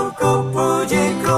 Selalu ku puji ku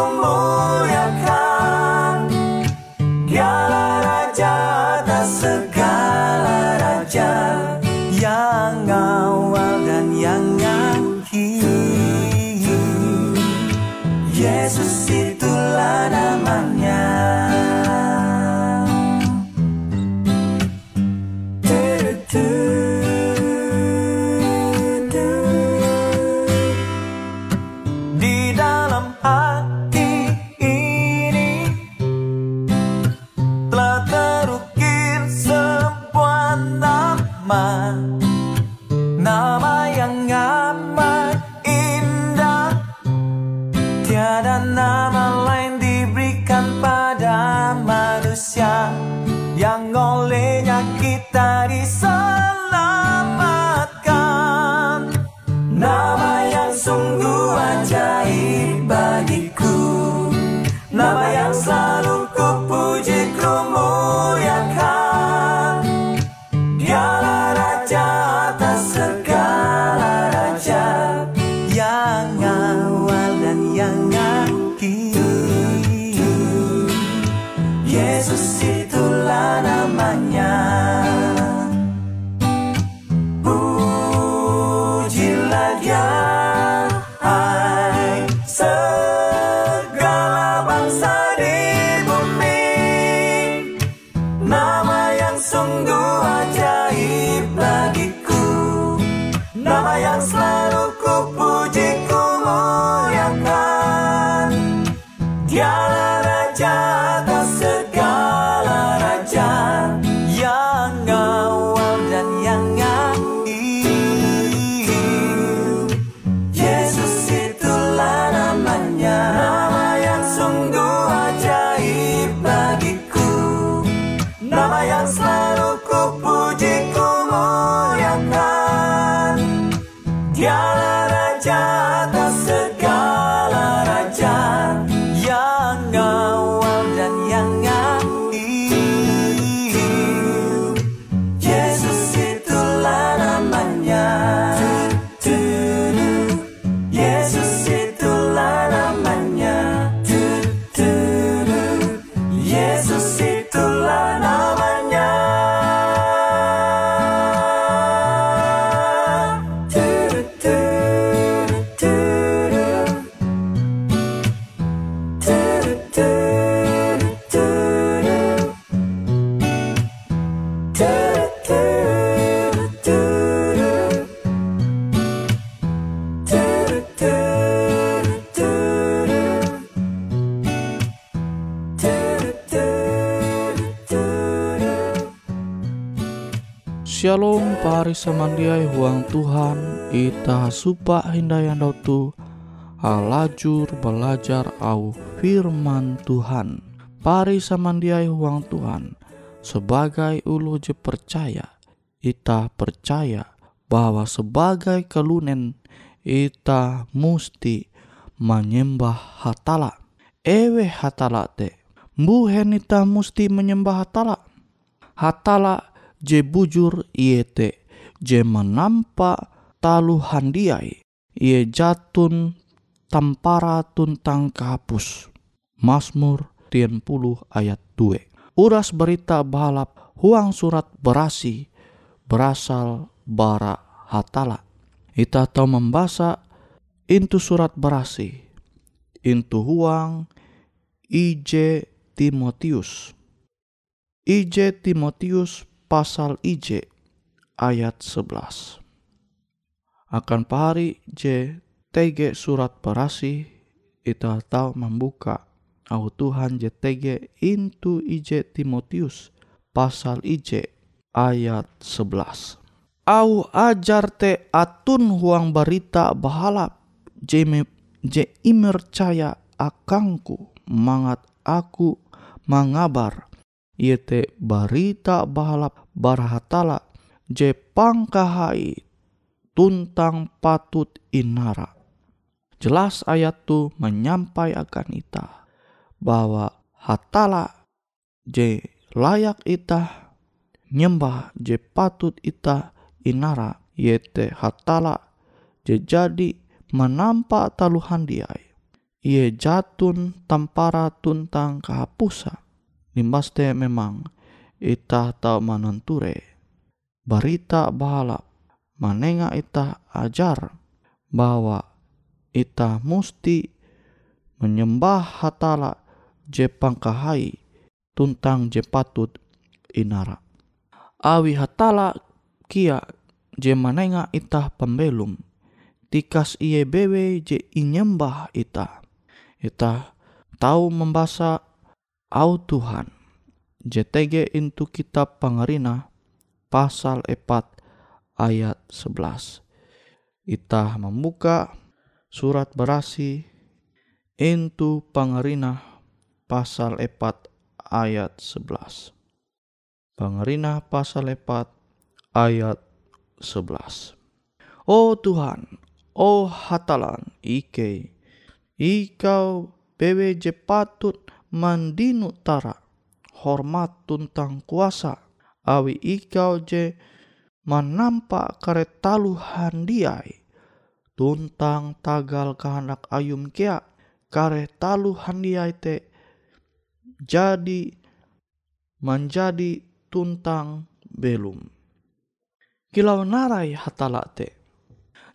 Pari samandiai huang Tuhan Ita supa hindayandau tu Alajur belajar au firman Tuhan. Pari samandiai huang Tuhan sebagai ulu je percaya ita percaya bahwa sebagai kelunen ita musti menyembah hatala. Ewe hatala te buhen ita musti menyembah hatala? Hatala je bujur iete je menampa talu handiai ie jatun tampara tuntang kahapus. Mazmur 30 ayat 2 Uras berita balap huang surat berasi berasal bara hatala. Ita tahu membaca intu surat berasi intu huang IJ Timotius. IJ Timotius pasal IJ ayat 11 akan pahari J TG surat berasi ita tahu membuka au Tuhan JTG into IJ Timotius pasal IJ ayat 11 au ajar te atun huang berita bahalap me, je imer caya akangku mangat aku mengabar iete berita bahalap barhatala je pangkahai tuntang patut inara. Jelas ayat tu menyampaikan ita bahwa hatala je layak ita nyembah je patut ita inara yete hatala je jadi menampa taluhan diai. Ie jatun tampara tuntang kehapusa. Nimbaste memang ita tahu mananture. Barita bahalap manenga ita ajar bahwa ita musti menyembah hatala je pangkahai tuntang je patut inara. Awi hatala kia je manenga ita pembelum tikas iye bewe je inyembah ita. Ita tahu membaca au Tuhan. JTG into kitab pangerina pasal 4 ayat 11. Ita membuka surat berasi into pangerina pasal 4 ayat 11. Pangerina pasal 4 ayat 11. Oh Tuhan, oh hatalan ike, ikau bewe patut mandinu tara, hormat tuntang kuasa, awi ikau je menampak karetalu handiai tuntang tagal kehendak ayum kia karetalu handiai te jadi menjadi tuntang belum. Kilau narai hatala te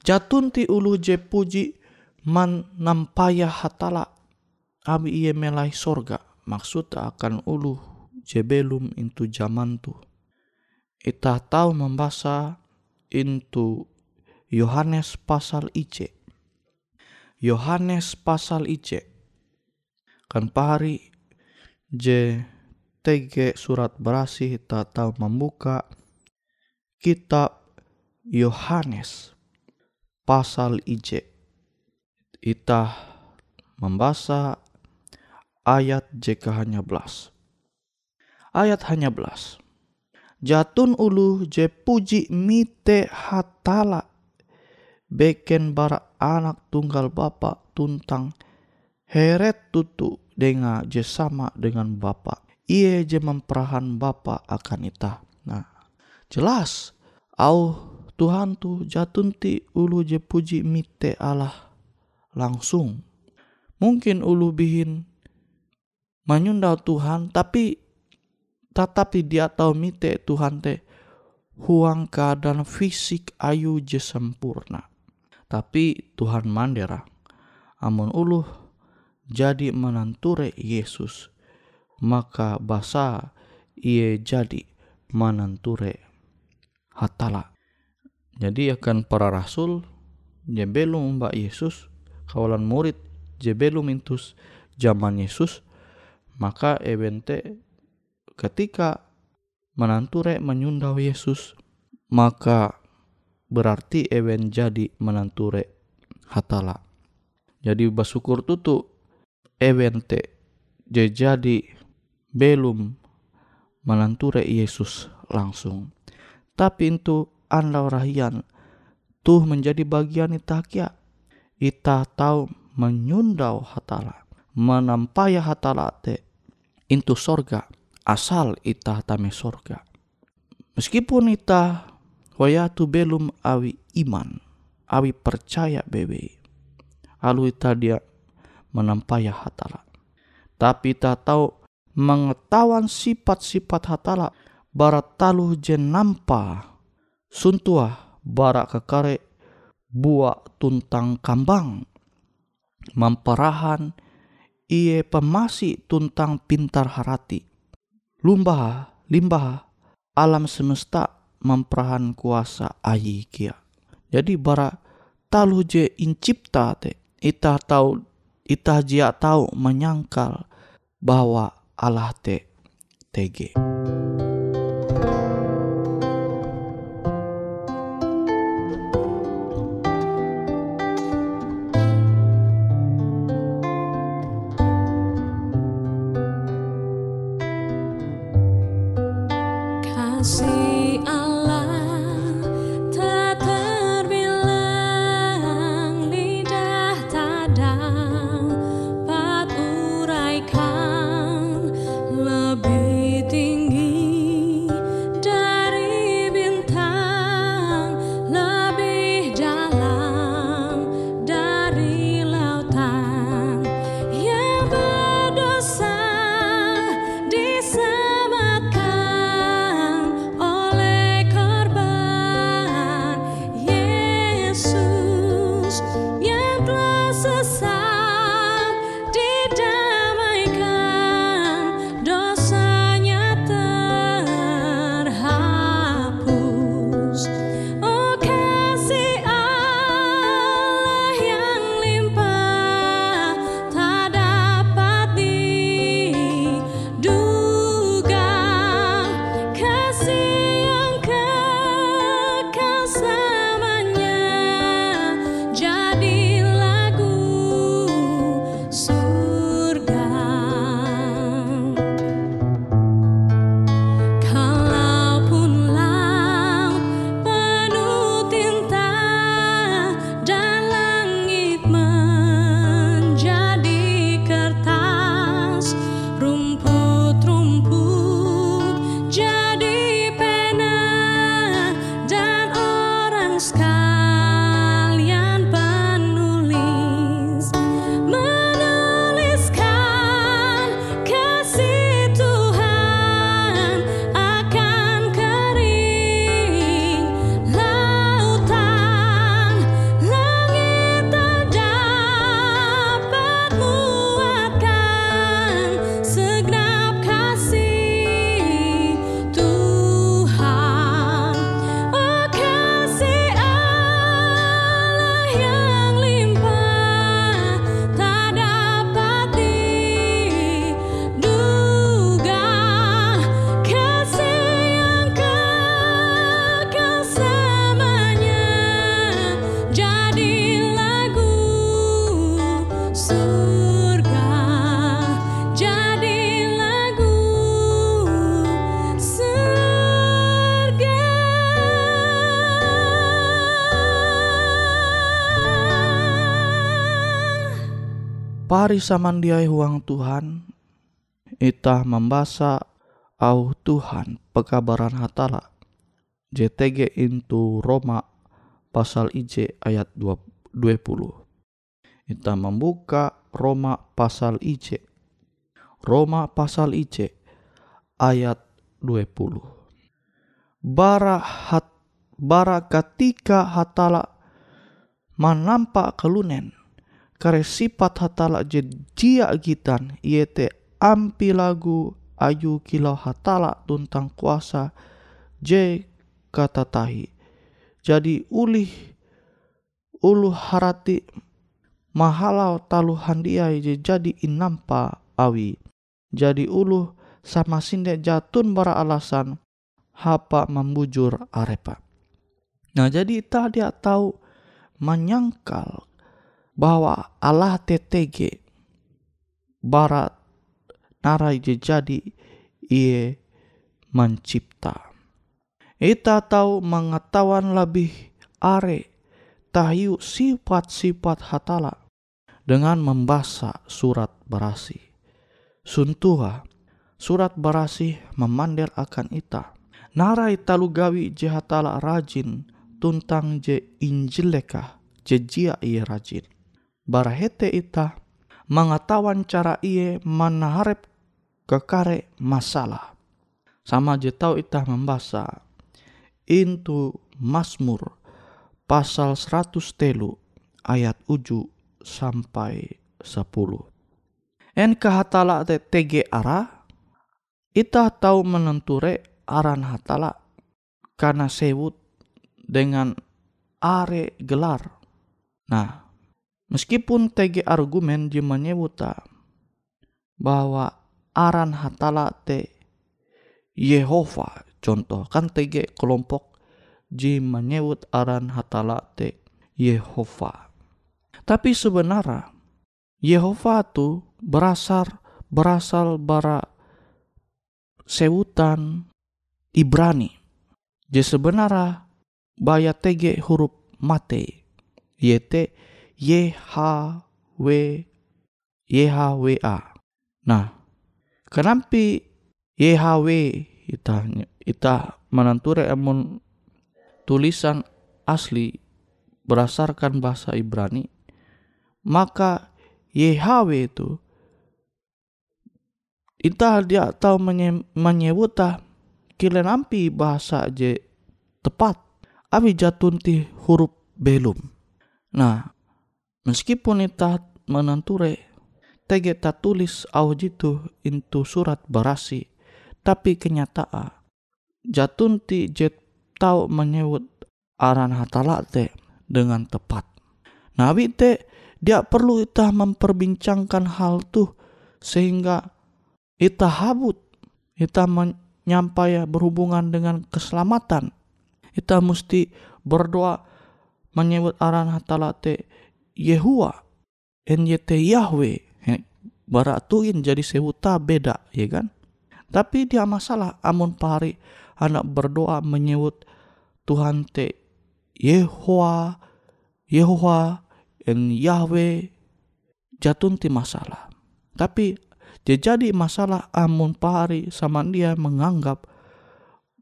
jatunti ulu je puji man nampaya hatala abi iye melai sorga maksud akan ulu je belum itu zaman tu kita tahu membaca into Yohanes pasal IC. Yohanes pasal IC. Kan pahari J TG surat berasi kita tahu membuka kitab Yohanes pasal IC. Kita membaca ayat JK hanya belas. Ayat hanya belas jatun ulu je puji mite hatala. Beken bara anak tunggal bapa tuntang. Heret tutu denga je sama dengan bapa. Ia je memperahan bapa akan ita nah jelas. Au Tuhan tu jatun ti ulu je puji mite Allah langsung. Mungkin ulu bihin menyundau Tuhan tapi tetapi dia tahu mite Tuhan te huang keadaan fisik ayu je sempurna. Tapi Tuhan mandera. Amun uluh jadi menanture Yesus. Maka basa ia jadi menanture hatala. Jadi akan para rasul jebelum mbak Yesus kawalan murid jebelum intus zaman Yesus maka evente ketika menanture menyundau Yesus maka berarti ewen jadi menanture hatala jadi bersyukur tutu ewen te jadi belum melanture Yesus langsung. Tapi itu anda rahian tuh menjadi bagian ita kia. Ita tahu menyundau hatala, menampaya hatala te into sorga asal ita tame sorga. Meskipun ita wayatu belum awi iman, awi percaya bebe. Alu ita dia menampaya hatala. Tapi ita tahu mengetahuan sifat-sifat hatala barat talu jen nampa suntua barak kekare buah tuntang kambang memperahan iye pemasi tuntang pintar harati lumbah limbah alam semesta memperahan kuasa ayi kia jadi bara talu je incipta te ita tahu ita jia tahu menyangkal bahwa Allah te tege. Pari samandiai huang Tuhan, itah membaca au Tuhan pekabaran hatala. JTG into Roma pasal IJ ayat 20. Kita membuka Roma pasal IJ. Roma pasal IJ ayat 20. Bara hat bara ketika hatala manampak kelunen kare sifat hatala je jia gitan iete ampi lagu ayu kilau hatala tuntang kuasa je kata tahi jadi ulih ulu harati mahalau talu handiai je jadi inampa awi. Jadi ulu sama sinde jatun bara alasan hapa membujur arepa. Nah jadi ita dia tahu menyangkal bahwa Allah TTG barat narai jadi Ie mencipta. Ita tahu mengetahuan lebih are tahu sifat-sifat hatala dengan membaca surat berasi. Suntuha, surat berasi memandir akan ita. Narai talu gawi je hatala rajin tuntang je injileka je jia ia rajin. Barahete ita mengetahuan cara ia menaharap kekare masalah. Sama je tahu ita membaca into Mazmur pasal 100 telu ayat 7 sampai 10. En kahatala te tege ara ita tahu menenture aran hatala karena sewut dengan are gelar. Nah, meskipun tege argumen je menyebut bahwa aran hatala te Yehova contoh kan tege kelompok ji menyebut aran hatala te Yehova. Tapi sebenarnya Yehova tu berasal berasal bara sewutan Ibrani. Jadi sebenarnya baya tege huruf mate yaitu YHW YHWA. Nah, kenapa YHW ita ita menenture amun tulisan asli berdasarkan bahasa Ibrani maka YHW itu ita dia tahu menye, menyebut kile nampi bahasa je tepat abi jatunti huruf belum nah meskipun ita menenture tege tak tulis au jitu into surat berasi tapi kenyataan jatunti je tahu menyebut aran hatala te dengan tepat. Nabi te dia perlu ita memperbincangkan hal tuh sehingga ita habut. Ita menyampai berhubungan dengan keselamatan. Ita mesti berdoa menyebut aran hatala te Yehua NYT Yahweh baratuin jadi sebuta beda ya kan tapi dia masalah amun pari anak berdoa menyebut Tuhan te Yehua Yehua en Yahweh jatun ti masalah tapi dia jadi masalah amun pari sama dia menganggap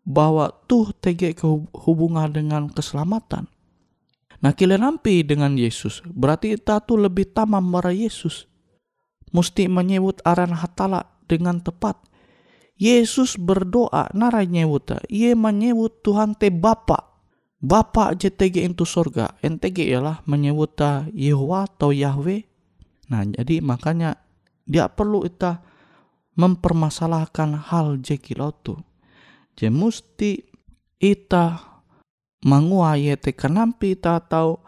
bahwa tuh tege hubungan dengan keselamatan. Nah kila nampi dengan Yesus berarti kita tuh lebih tamam mara Yesus. Mesti menyebut aran hatala dengan tepat. Yesus berdoa nara nyebut ia menyebut Tuhan te Bapa. Bapa JTG itu surga. NTG ialah menyebut Yehova atau Yahweh. Nah jadi makanya dia perlu kita mempermasalahkan hal jekilau tu. Je musti ita menguai te kenampi ita tahu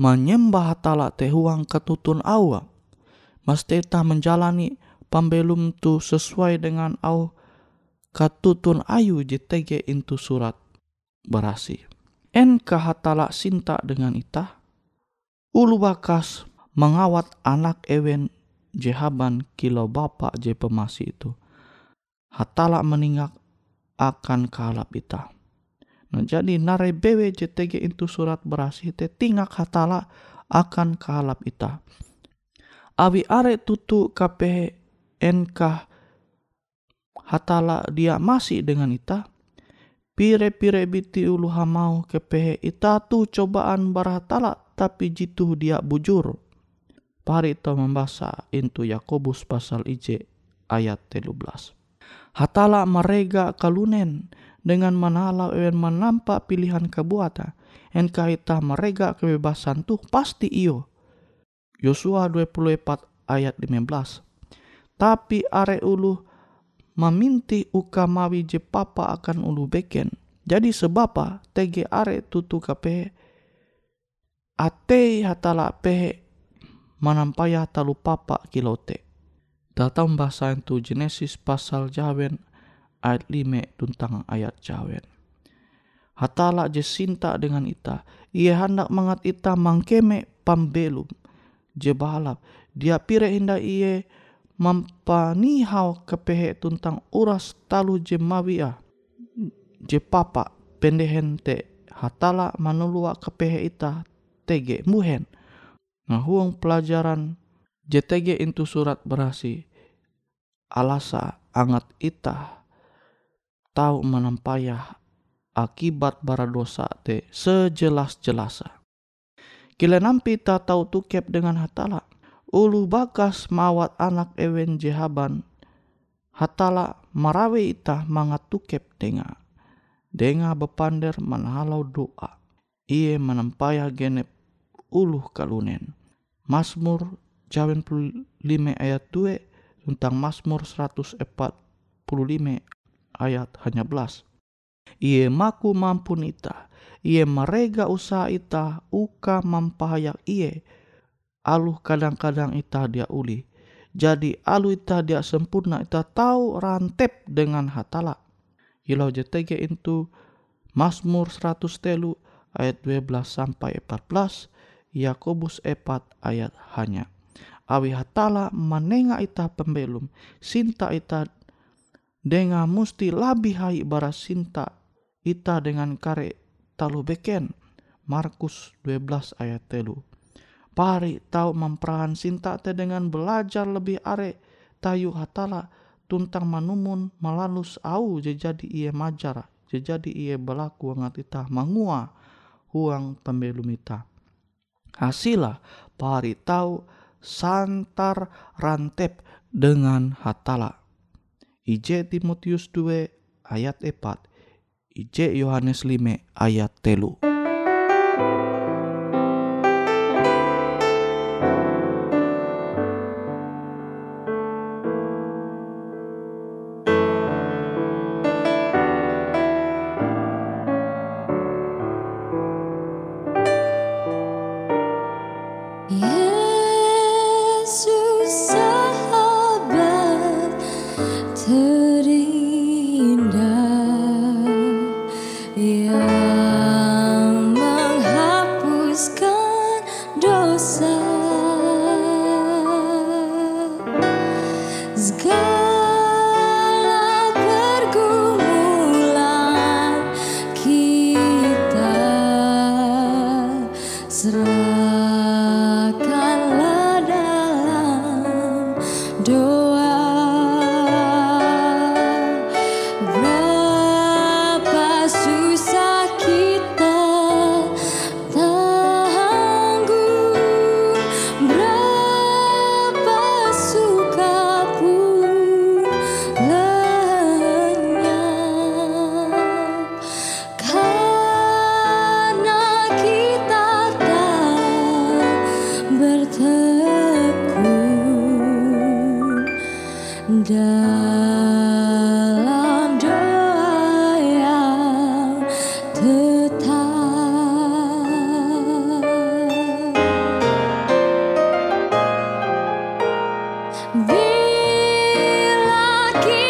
menyembah tala te huang ketutun awa. Mesti ita menjalani pembelum tu sesuai dengan au katutun ayu JTG itu surat berasi. En kahatala sinta dengan ita. Ulu bakas mengawat anak ewen jehaban kilo bapak je pemasi itu. Hatala meningak akan kalap ita. Nah jadi nare bewe JTG itu surat berasi te tingak hatala akan kalap ita. Abi are tutu KPH NK hatala dia masih dengan ita. Pire-pire biti ulu hamau kepehe ita tu cobaan barhatala tapi jitu dia bujur Pari to membaca into Yakobus pasal IJ ayat 13. Hatala merega kalunen dengan manala ewen menampak pilihan kebuata. En kaita merega kebebasan tuh pasti iyo. Yosua 24 ayat 15. Tapi are ulu meminti ukamawi je papa akan ulu beken. Jadi sebapa tege are tutu kape ate hatala pehe manampaya talu papa kilote. Datang bahasa itu Genesis pasal jawen ayat 5 tentang ayat jawen. Hatala je sinta dengan ita, ia hendak mengat ita mangkeme pambelum, je balap, dia pire indah ia mempanihau kepehe tuntang uras talu jemawia je papa pendehen te hatala manulua kepehe ita tege muhen. Ngahuang pelajaran JTG itu surat berasi. Alasa angat ita tahu menampayah akibat bara dosa te sejelas-jelasa. Kila nampi ta tahu tukep dengan hatala. Ulu bakas mawat anak ewen jehaban. Hatala marawe ita mangat tukep denga. Denga bepander manhalau doa. Ie menampayah genep uluh kalunen. Mazmur 95 ayat 2 tentang Mazmur 145 ayat hanya belas. Ie maku mampun ita, ie merega usaha ita, uka mampahayak ie. Aluh kadang-kadang ita dia uli. Jadi alu ita dia sempurna ita tahu rantep dengan hatala. Ilau JTG itu Mazmur 100 telu ayat 12 sampai 14, Yakobus 4 ayat hanya. Awi hatala menenga ita pembelum, sinta ita denga musti labi hai bara sinta ita dengan kare talu beken. Markus 12 ayat telu. Pari tahu memperahan sinta te dengan belajar lebih are tayu hatala tuntang manumun melalus au jadi ia majar jadi ia berlaku ngat ita mangua huang pembelum ita. Hasilah pari tahu santar rantep dengan hatala. IJ Timotius 2 ayat 4 IJ Yohanes 5 ayat telu. keep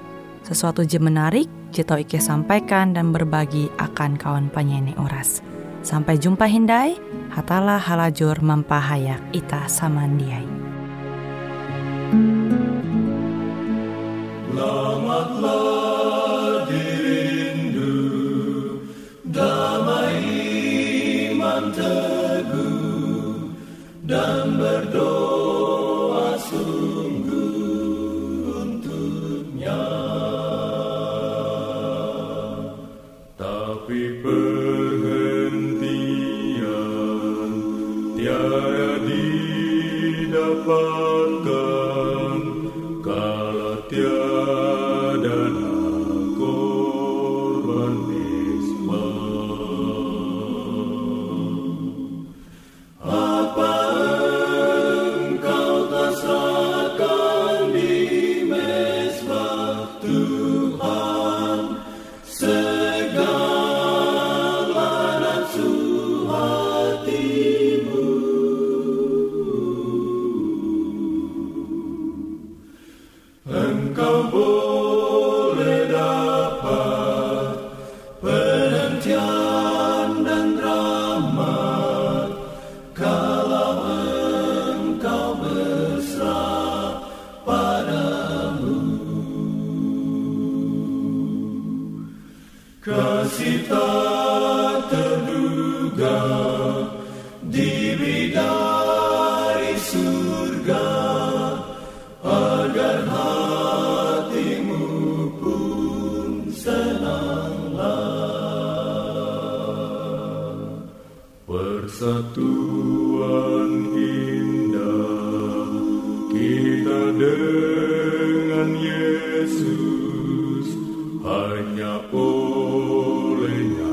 sesuatu je menarik, je tau Ike sampaikan dan berbagi akan kawan penyanyi Uras. Sampai jumpa Hindai, hatalah halajur mempahayak ita samandiai. Selamatlah Olena,